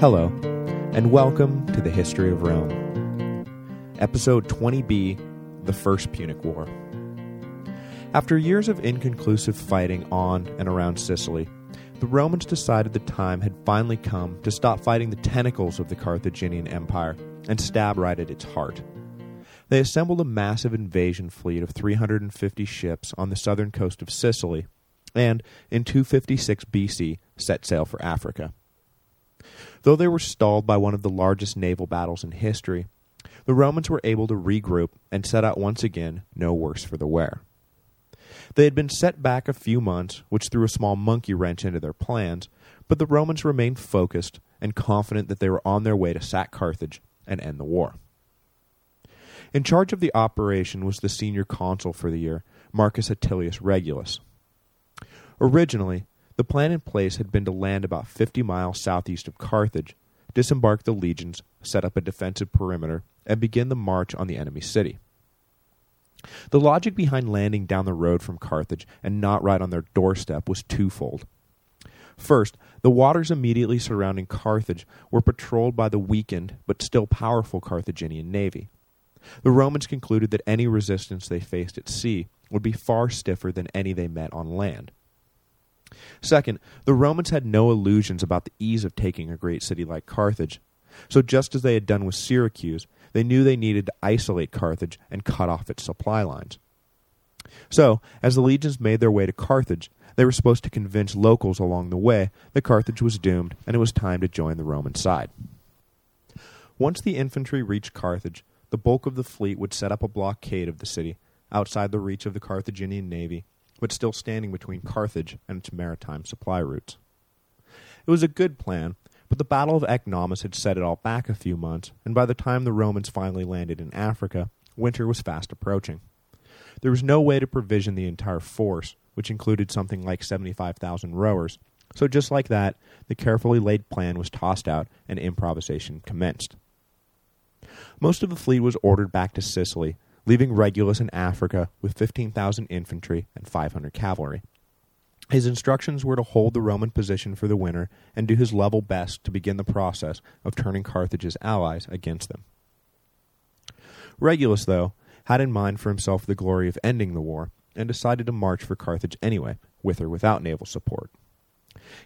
Hello, and welcome to the History of Rome. Episode 20b, The First Punic War. After years of inconclusive fighting on and around Sicily, the Romans decided the time had finally come to stop fighting the tentacles of the Carthaginian Empire and stab right at its heart. They assembled a massive invasion fleet of 350 ships on the southern coast of Sicily, and, in 256 BC, set sail for Africa. Though they were stalled by one of the largest naval battles in history, the Romans were able to regroup and set out once again no worse for the wear. They had been set back a few months, which threw a small monkey wrench into their plans, but the Romans remained focused and confident that they were on their way to sack Carthage and end the war. In charge of the operation was the senior consul for the year, Marcus Atilius Regulus. Originally, the plan in place had been to land about 50 miles southeast of Carthage, disembark the legions, set up a defensive perimeter, and begin the march on the enemy city. The logic behind landing down the road from Carthage and not right on their doorstep was twofold. First, the waters immediately surrounding Carthage were patrolled by the weakened but still powerful Carthaginian navy. The Romans concluded that any resistance they faced at sea would be far stiffer than any they met on land. Second, the Romans had no illusions about the ease of taking a great city like Carthage. So just as they had done with Syracuse, they knew they needed to isolate Carthage and cut off its supply lines. So, as the legions made their way to Carthage, they were supposed to convince locals along the way that Carthage was doomed and it was time to join the Roman side. Once the infantry reached Carthage, the bulk of the fleet would set up a blockade of the city, outside the reach of the Carthaginian navy, but still standing between Carthage and its maritime supply routes. It was a good plan, but the Battle of Ecnomus had set it all back a few months, and by the time the Romans finally landed in Africa, winter was fast approaching. There was no way to provision the entire force, which included something like 75,000 rowers, so just like that, the carefully laid plan was tossed out and improvisation commenced. Most of the fleet was ordered back to Sicily, leaving Regulus in Africa with 15,000 infantry and 500 cavalry. His instructions were to hold the Roman position for the winter and do his level best to begin the process of turning Carthage's allies against them. Regulus, though, had in mind for himself the glory of ending the war and decided to march for Carthage anyway, with or without naval support.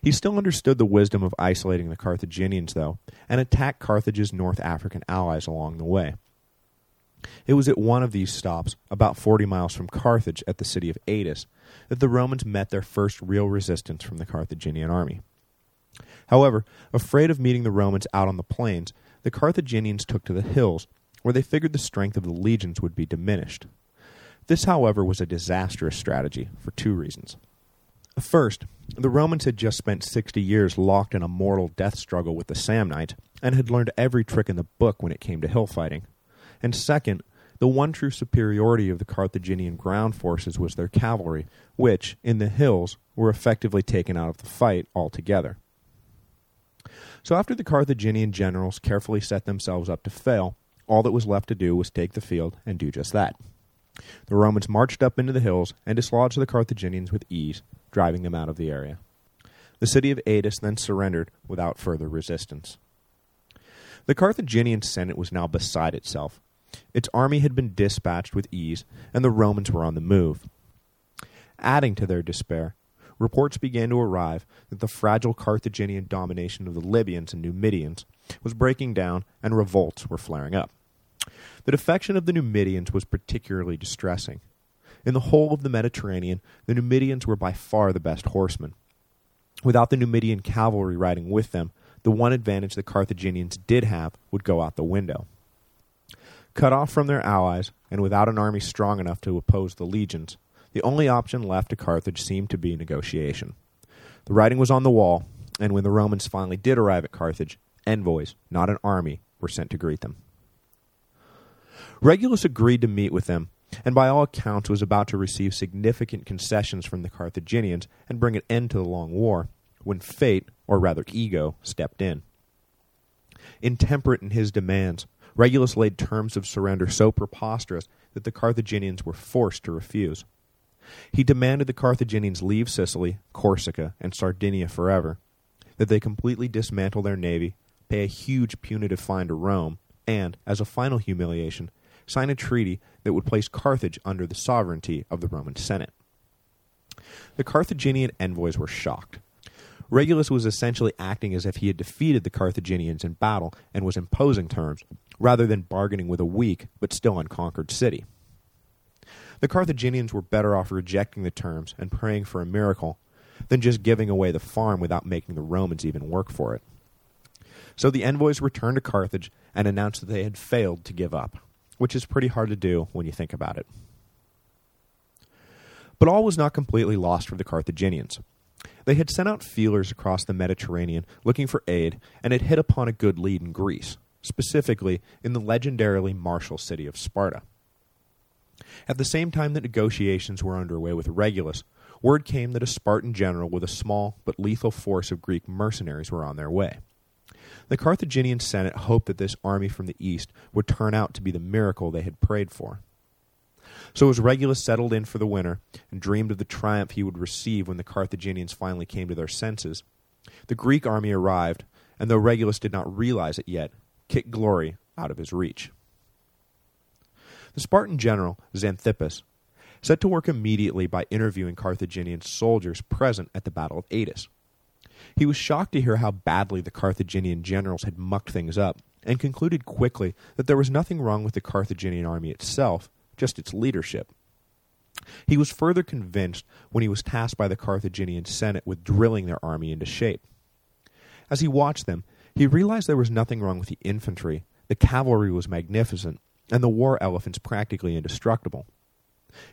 He still understood the wisdom of isolating the Carthaginians, though, and attacked Carthage's North African allies along the way. It was at one of these stops, about 40 miles from Carthage at the city of Adys, that the Romans met their first real resistance from the Carthaginian army. However, afraid of meeting the Romans out on the plains, the Carthaginians took to the hills, where they figured the strength of the legions would be diminished. This, however, was a disastrous strategy for two reasons. First, the Romans had just spent 60 years locked in a mortal death struggle with the Samnites, and had learned every trick in the book when it came to hill fighting and second, the one true superiority of the Carthaginian ground forces was their cavalry, which, in the hills, were effectively taken out of the fight altogether. So after the Carthaginian generals carefully set themselves up to fail, all that was left to do was take the field and do just that. The Romans marched up into the hills and dislodged the Carthaginians with ease, driving them out of the area. The city of Adys then surrendered without further resistance. The Carthaginian Senate was now beside itself, its army had been dispatched with ease, and the Romans were on the move. Adding to their despair, reports began to arrive that the fragile Carthaginian domination of the Libyans and Numidians was breaking down and revolts were flaring up. The defection of the Numidians was particularly distressing. In the whole of the Mediterranean, the Numidians were by far the best horsemen. Without the Numidian cavalry riding with them, the one advantage the Carthaginians did have would go out the window. Cut off from their allies, and without an army strong enough to oppose the legions, the only option left to Carthage seemed to be negotiation. The writing was on the wall, and when the Romans finally did arrive at Carthage, envoys, not an army, were sent to greet them. Regulus agreed to meet with them, and by all accounts was about to receive significant concessions from the Carthaginians and bring an end to the long war, when fate, or rather ego, stepped in. Intemperate in his demands, Regulus laid terms of surrender so preposterous that the Carthaginians were forced to refuse. He demanded the Carthaginians leave Sicily, Corsica, and Sardinia forever, that they completely dismantle their navy, pay a huge punitive fine to Rome, and, as a final humiliation, sign a treaty that would place Carthage under the sovereignty of the Roman Senate. The Carthaginian envoys were shocked. Regulus was essentially acting as if he had defeated the Carthaginians in battle and was imposing terms, rather than bargaining with a weak but still unconquered city. The Carthaginians were better off rejecting the terms and praying for a miracle than just giving away the farm without making the Romans even work for it. So the envoys returned to Carthage and announced that they had failed to give up, which is pretty hard to do when you think about it. But all was not completely lost for the Carthaginians. They had sent out feelers across the Mediterranean looking for aid and had hit upon a good lead in Greece, specifically in the legendarily martial city of Sparta. At the same time that negotiations were underway with Regulus, word came that a Spartan general with a small but lethal force of Greek mercenaries were on their way. The Carthaginian Senate hoped that this army from the east would turn out to be the miracle they had prayed for. So as Regulus settled in for the winter and dreamed of the triumph he would receive when the Carthaginians finally came to their senses, the Greek army arrived, and though Regulus did not realize it yet, kicked glory out of his reach. The Spartan general, Xanthippus, set to work immediately by interviewing Carthaginian soldiers present at the Battle of Adys. He was shocked to hear how badly the Carthaginian generals had mucked things up, and concluded quickly that there was nothing wrong with the Carthaginian army itself, just its leadership. He was further convinced when he was tasked by the Carthaginian Senate with drilling their army into shape. As he watched them, he realized there was nothing wrong with the infantry, the cavalry was magnificent, and the war elephants practically indestructible.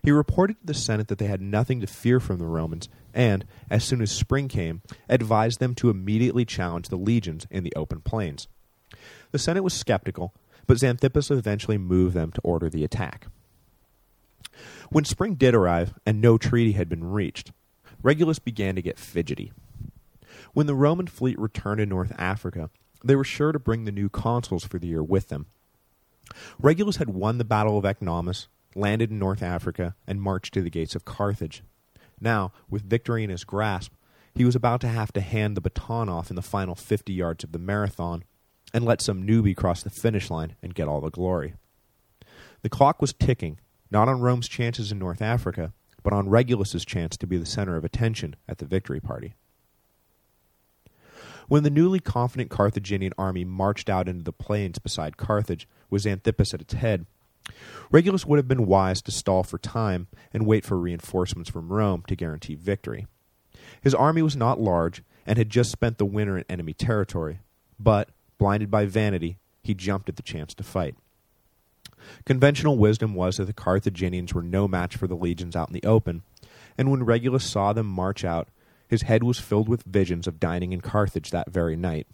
He reported to the Senate that they had nothing to fear from the Romans, and, as soon as spring came, advised them to immediately challenge the legions in the open plains. The Senate was skeptical, but Xanthippus eventually moved them to order the attack. When spring did arrive, and no treaty had been reached, Regulus began to get fidgety. When the Roman fleet returned to North Africa, they were sure to bring the new consuls for the year with them. Regulus had won the Battle of Ecnomus, landed in North Africa, and marched to the gates of Carthage. Now, with victory in his grasp, he was about to have to hand the baton off in the final 50 yards of the marathon and let some newbie cross the finish line and get all the glory. The clock was ticking, not on Rome's chances in North Africa, but on Regulus's chance to be the center of attention at the victory party. When the newly confident Carthaginian army marched out into the plains beside Carthage, with Xanthippus at its head, Regulus would have been wise to stall for time and wait for reinforcements from Rome to guarantee victory. His army was not large and had just spent the winter in enemy territory, but, blinded by vanity, he jumped at the chance to fight. Conventional wisdom was that the Carthaginians were no match for the legions out in the open, and when Regulus saw them march out, his head was filled with visions of dining in Carthage that very night,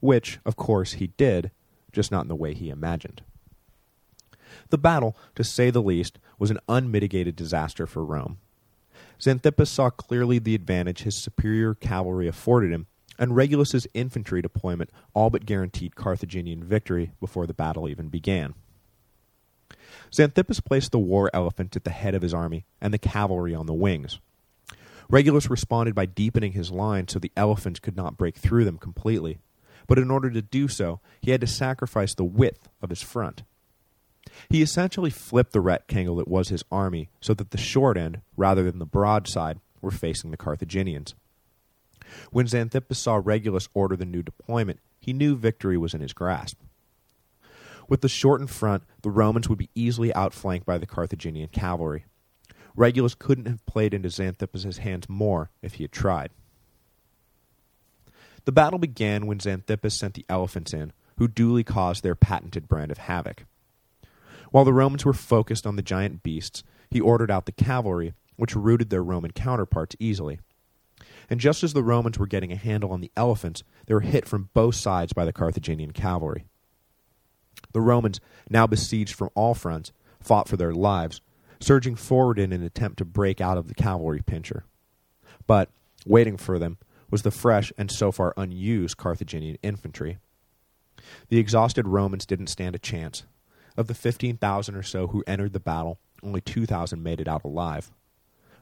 which, of course, he did, just not in the way he imagined. The battle, to say the least, was an unmitigated disaster for Rome. Xanthippus saw clearly the advantage his superior cavalry afforded him, and Regulus's infantry deployment all but guaranteed Carthaginian victory before the battle even began. Xanthippus placed the war elephant at the head of his army and the cavalry on the wings. Regulus responded by deepening his line so the elephants could not break through them completely, but in order to do so, he had to sacrifice the width of his front. He essentially flipped the rectangle that was his army so that the short end, rather than the broad side, were facing the Carthaginians. When Xanthippus saw Regulus order the new deployment, he knew victory was in his grasp. With the shortened front, the Romans would be easily outflanked by the Carthaginian cavalry. Regulus couldn't have played into Xanthippus's hands more if he had tried. The battle began when Xanthippus sent the elephants in, who duly caused their patented brand of havoc. While the Romans were focused on the giant beasts, he ordered out the cavalry, which routed their Roman counterparts easily. And just as the Romans were getting a handle on the elephants, they were hit from both sides by the Carthaginian cavalry. The Romans, now besieged from all fronts, fought for their lives, surging forward in an attempt to break out of the cavalry pincher. But, waiting for them, was the fresh and so far unused Carthaginian infantry. The exhausted Romans didn't stand a chance. Of the 15,000 or so who entered the battle, only 2,000 made it out alive.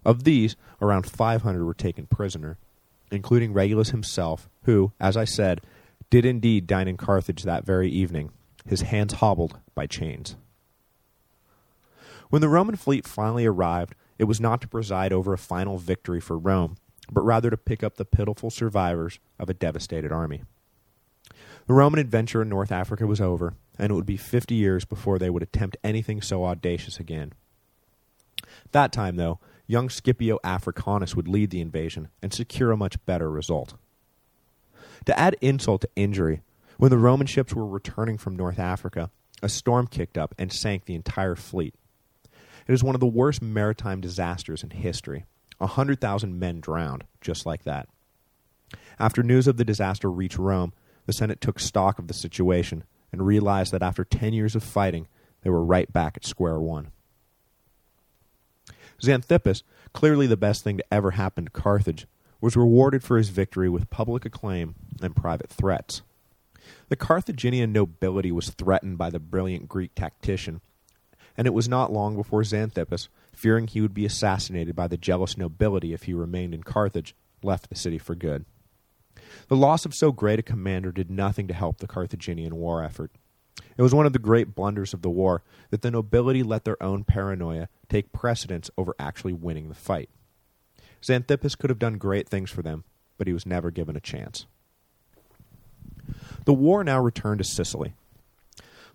Of these, around 500 were taken prisoner, including Regulus himself, who, as I said, did indeed dine in Carthage that very evening, his hands hobbled by chains. When the Roman fleet finally arrived, it was not to preside over a final victory for Rome, but rather to pick up the pitiful survivors of a devastated army. The Roman adventure in North Africa was over, and it would be fifty years before they would attempt anything so audacious again. That time, though, young Scipio Africanus would lead the invasion and secure a much better result. To add insult to injury, when the Roman ships were returning from North Africa, a storm kicked up and sank the entire fleet. It is one of the worst maritime disasters in history. A hundred thousand men drowned, just like that. After news of the disaster reached Rome, the Senate took stock of the situation and realized that after ten years of fighting, they were right back at square one. Xanthippus, clearly the best thing to ever happen to Carthage, was rewarded for his victory with public acclaim and private threats. The Carthaginian nobility was threatened by the brilliant Greek tactician, and it was not long before Xanthippus, fearing he would be assassinated by the jealous nobility if he remained in Carthage, left the city for good. The loss of so great a commander did nothing to help the Carthaginian war effort. It was one of the great blunders of the war that the nobility let their own paranoia take precedence over actually winning the fight. Xanthippus could have done great things for them, but he was never given a chance. The war now returned to Sicily.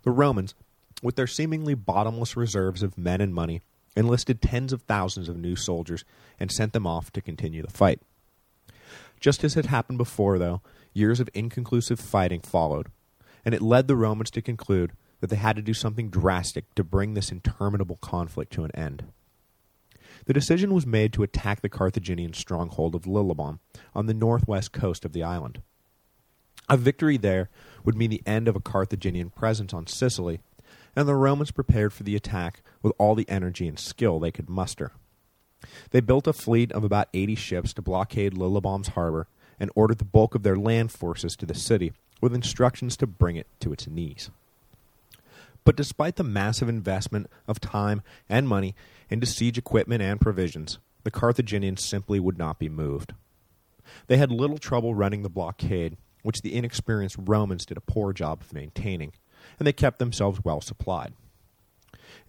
The Romans, with their seemingly bottomless reserves of men and money, enlisted tens of thousands of new soldiers and sent them off to continue the fight. Just as had happened before, though, years of inconclusive fighting followed, and it led the Romans to conclude that they had to do something drastic to bring this interminable conflict to an end. The decision was made to attack the Carthaginian stronghold of Lilybaeum on the northwest coast of the island. A victory there would mean the end of a Carthaginian presence on Sicily, and the Romans prepared for the attack with all the energy and skill they could muster. They built a fleet of about 80 ships to blockade Lilybaeum's harbor and ordered the bulk of their land forces to the city with instructions to bring it to its knees. But despite the massive investment of time and money into siege equipment and provisions, the Carthaginians simply would not be moved. They had little trouble running the blockade, which the inexperienced Romans did a poor job of maintaining, and they kept themselves well supplied.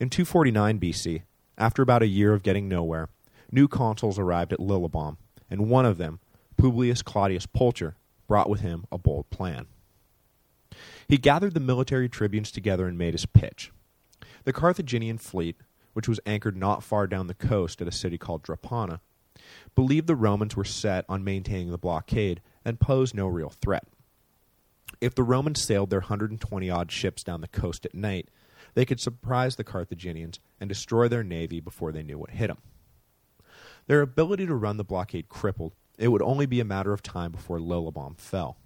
In 249 BC, after about a year of getting nowhere, new consuls arrived at Lilybaeum, and one of them, Publius Claudius Pulcher, brought with him a bold plan. He gathered the military tribunes together and made his pitch. The Carthaginian fleet, which was anchored not far down the coast at a city called Drepana, believed the Romans were set on maintaining the blockade and posed no real threat. If the Romans sailed their 120-odd ships down the coast at night, they could surprise the Carthaginians and destroy their navy before they knew what hit them. Their ability to run the blockade crippled, it would only be a matter of time before Lilybaeum fell.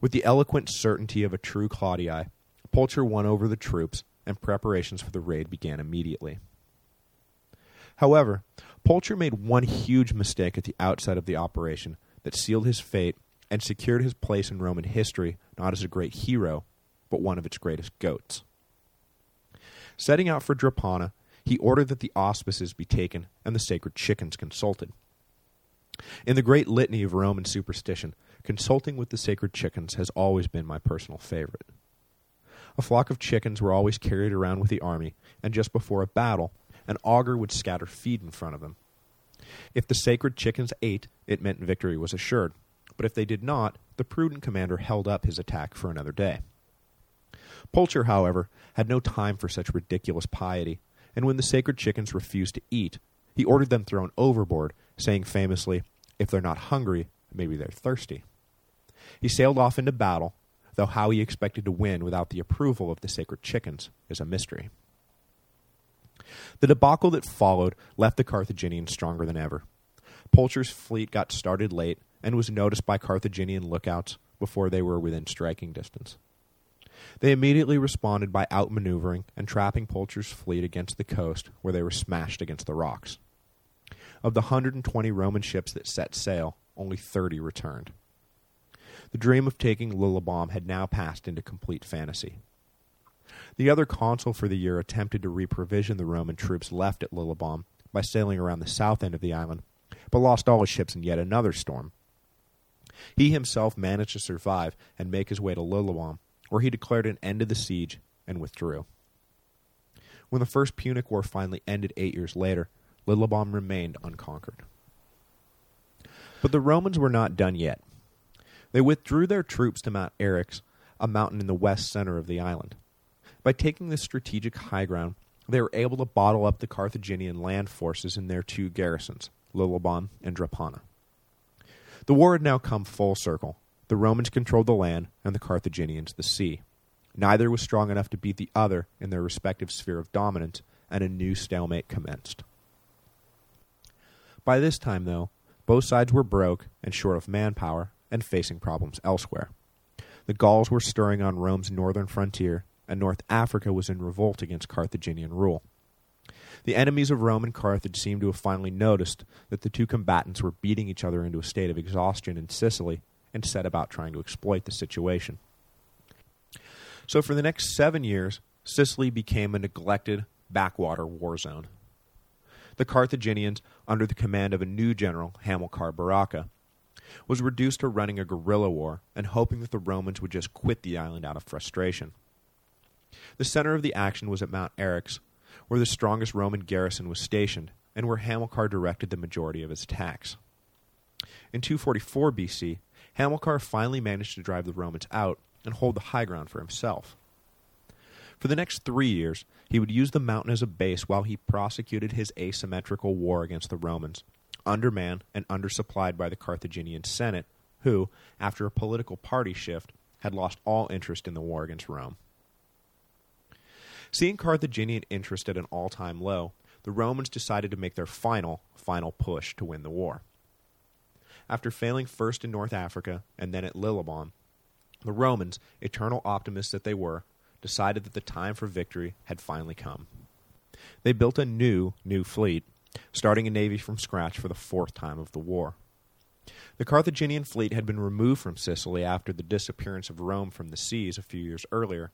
With the eloquent certainty of a true Claudii, Pulcher won over the troops, and preparations for the raid began immediately. However, Pulcher made one huge mistake at the outset of the operation that sealed his fate and secured his place in Roman history not as a great hero, but one of its greatest goats. Setting out for Drepana, he ordered that the auspices be taken and the sacred chickens consulted. In the great litany of Roman superstition, consulting with the sacred chickens has always been my personal favorite. A flock of chickens were always carried around with the army, and just before a battle, an augur would scatter feed in front of them. If the sacred chickens ate, it meant victory was assured, but if they did not, the prudent commander held up his attack for another day. Pulcher, however, had no time for such ridiculous piety, and when the sacred chickens refused to eat, he ordered them thrown overboard, saying famously, if they're not hungry, maybe they're thirsty. He sailed off into battle, though how he expected to win without the approval of the sacred chickens is a mystery. The debacle that followed left the Carthaginians stronger than ever. Pulcher's fleet got started late and was noticed by Carthaginian lookouts before they were within striking distance. They immediately responded by outmaneuvering and trapping Pulcher's fleet against the coast where they were smashed against the rocks. Of the 120 Roman ships that set sail, only 30 returned. The dream of taking Lilybaeum had now passed into complete fantasy. The other consul for the year attempted to reprovision the Roman troops left at Lilybaeum by sailing around the south end of the island, but lost all his ships in yet another storm. He himself managed to survive and make his way to Lilybaeum, where he declared an end to the siege and withdrew. When the First Punic War finally ended eight years later, Lilybaeum remained unconquered. But the Romans were not done yet. They withdrew their troops to Mount Eryx, a mountain in the west center of the island. By taking this strategic high ground, they were able to bottle up the Carthaginian land forces in their two garrisons, Lilybaeum and Drepana. The war had now come full circle. The Romans controlled the land, and the Carthaginians the sea. Neither was strong enough to beat the other in their respective sphere of dominance, and a new stalemate commenced. By this time, though, both sides were broke and short of manpower and facing problems elsewhere. The Gauls were stirring on Rome's northern frontier, and North Africa was in revolt against Carthaginian rule. The enemies of Rome and Carthage seemed to have finally noticed that the two combatants were beating each other into a state of exhaustion in Sicily and set about trying to exploit the situation. So for the next seven years, Sicily became a neglected backwater war zone. The Carthaginians, under the command of a new general, Hamilcar Barca, was reduced to running a guerrilla war and hoping that the Romans would just quit the island out of frustration. The center of the action was at Mount Eryx, where the strongest Roman garrison was stationed, and where Hamilcar directed the majority of his attacks. In 244 BC, Hamilcar finally managed to drive the Romans out and hold the high ground for himself. For the next three years, he would use the mountain as a base while he prosecuted his asymmetrical war against the Romans, undermanned and undersupplied by the Carthaginian Senate, who, after a political party shift, had lost all interest in the war against Rome. Seeing Carthaginian interest at an all-time low, the Romans decided to make their final, final push to win the war. After failing first in North Africa and then at Lilybaeum, the Romans, eternal optimists that they were, decided that the time for victory had finally come. They built a new, new fleet, starting a navy from scratch for the fourth time of the war. The Carthaginian fleet had been removed from Sicily after the disappearance of Rome from the seas a few years earlier,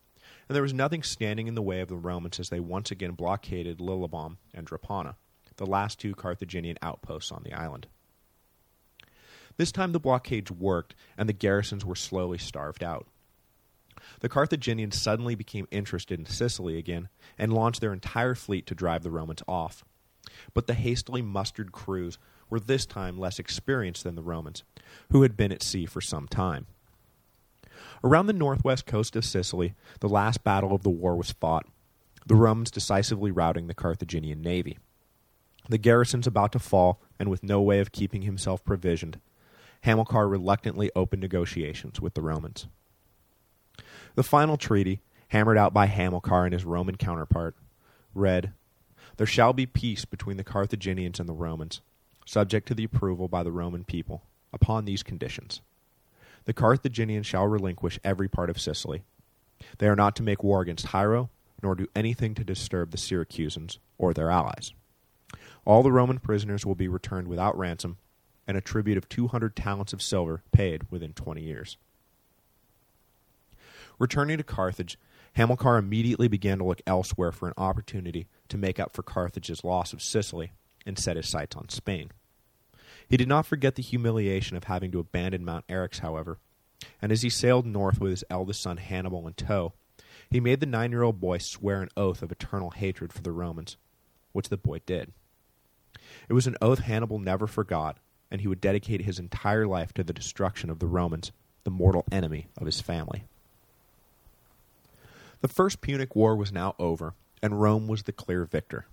and there was nothing standing in the way of the Romans as they once again blockaded Lilybaeum and Drepana, the last two Carthaginian outposts on the island. This time the blockades worked, and the garrisons were slowly starved out. The Carthaginians suddenly became interested in Sicily again, and launched their entire fleet to drive the Romans off. But the hastily mustered crews were this time less experienced than the Romans, who had been at sea for some time. Around the northwest coast of Sicily, the last battle of the war was fought, the Romans decisively routing the Carthaginian navy. The garrisons about to fall, and with no way of keeping himself provisioned, Hamilcar reluctantly opened negotiations with the Romans. The final treaty, hammered out by Hamilcar and his Roman counterpart, read, There shall be peace between the Carthaginians and the Romans, subject to the approval by the Roman people, upon these conditions the Carthaginians shall relinquish every part of Sicily. They are not to make war against Hiero, nor do anything to disturb the Syracusans or their allies. All the Roman prisoners will be returned without ransom, and a tribute of 200 talents of silver paid within 20 years. Returning to Carthage, Hamilcar immediately began to look elsewhere for an opportunity to make up for Carthage's loss of Sicily and set his sights on Spain. He did not forget the humiliation of having to abandon Mount Eryx, however, and as he sailed north with his eldest son Hannibal in tow, he made the nine-year-old boy swear an oath of eternal hatred for the Romans, which the boy did. It was an oath Hannibal never forgot, and he would dedicate his entire life to the destruction of the Romans, the mortal enemy of his family. The First Punic War was now over, and Rome was the clear victor.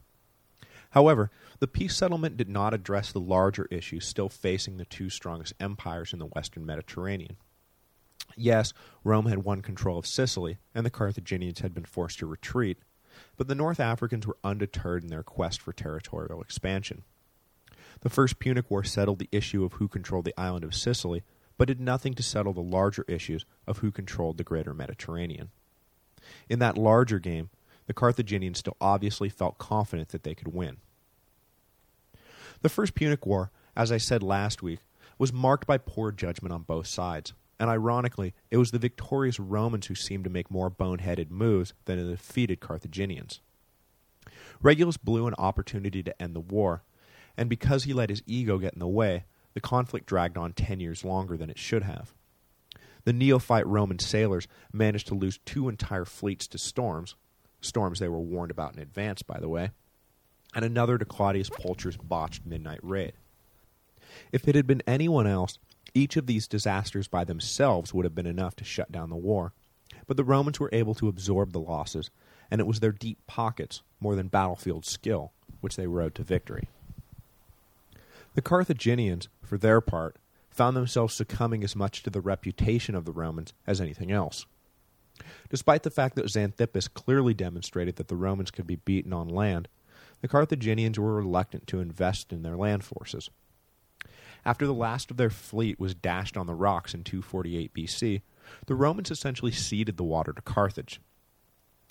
However, the peace settlement did not address the larger issues still facing the two strongest empires in the western Mediterranean. Yes, Rome had won control of Sicily, and the Carthaginians had been forced to retreat, but the North Africans were undeterred in their quest for territorial expansion. The First Punic War settled the issue of who controlled the island of Sicily, but did nothing to settle the larger issues of who controlled the greater Mediterranean. In that larger game, the Carthaginians still obviously felt confident that they could win. The First Punic War, as I said last week, was marked by poor judgment on both sides, and ironically, it was the victorious Romans who seemed to make more boneheaded moves than the defeated Carthaginians. Regulus blew an opportunity to end the war, and because he let his ego get in the way, the conflict dragged on ten years longer than it should have. The neophyte Roman sailors managed to lose two entire fleets to storms, storms they were warned about in advance, by the way, and another to Claudius Pulcher's botched midnight raid. If it had been anyone else, each of these disasters by themselves would have been enough to shut down the war, but the Romans were able to absorb the losses, and it was their deep pockets, more than battlefield skill, which they rode to victory. The Carthaginians, for their part, found themselves succumbing as much to the reputation of the Romans as anything else. Despite the fact that Xanthippus clearly demonstrated that the Romans could be beaten on land, the Carthaginians were reluctant to invest in their land forces. After the last of their fleet was dashed on the rocks in 248 BC, the Romans essentially ceded the water to Carthage.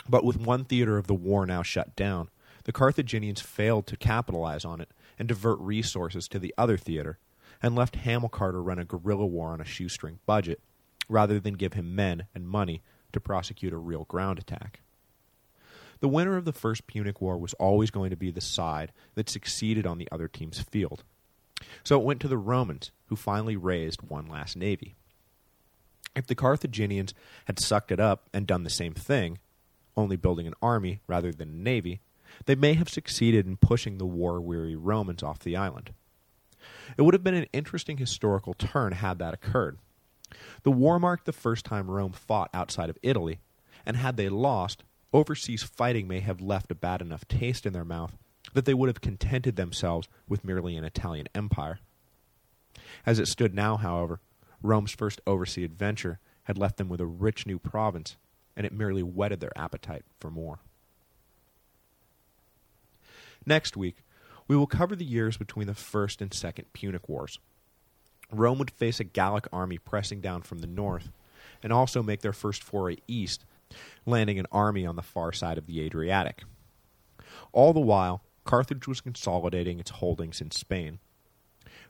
But with one theater of the war now shut down, the Carthaginians failed to capitalize on it and divert resources to the other theater, and left Hamilcar to run a guerrilla war on a shoestring budget, rather than give him men and money to prosecute a real ground attack. The winner of the First Punic War was always going to be the side that succeeded on the other team's field. So it went to the Romans, who finally raised one last navy. If the Carthaginians had sucked it up and done the same thing, only building an army rather than a navy, they may have succeeded in pushing the war-weary Romans off the island. It would have been an interesting historical turn had that occurred. The war marked the first time Rome fought outside of Italy, and had they lost, overseas fighting may have left a bad enough taste in their mouth that they would have contented themselves with merely an Italian empire. As it stood now, however, Rome's first overseas adventure had left them with a rich new province, and it merely whetted their appetite for more. Next week, we will cover the years between the First and Second Punic Wars. Rome would face a Gallic army pressing down from the north, and also make their first foray east, landing an army on the far side of the Adriatic. All the while, Carthage was consolidating its holdings in Spain.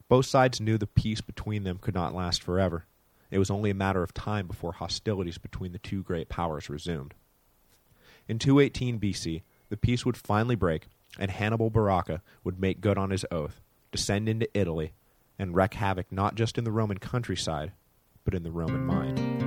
Both sides knew the peace between them could not last forever. It was only a matter of time before hostilities between the two great powers resumed. In 218 BC, the peace would finally break, and Hannibal Barca would make good on his oath, descend into Italy, and wreak havoc not just in the Roman countryside, but in the Roman mind.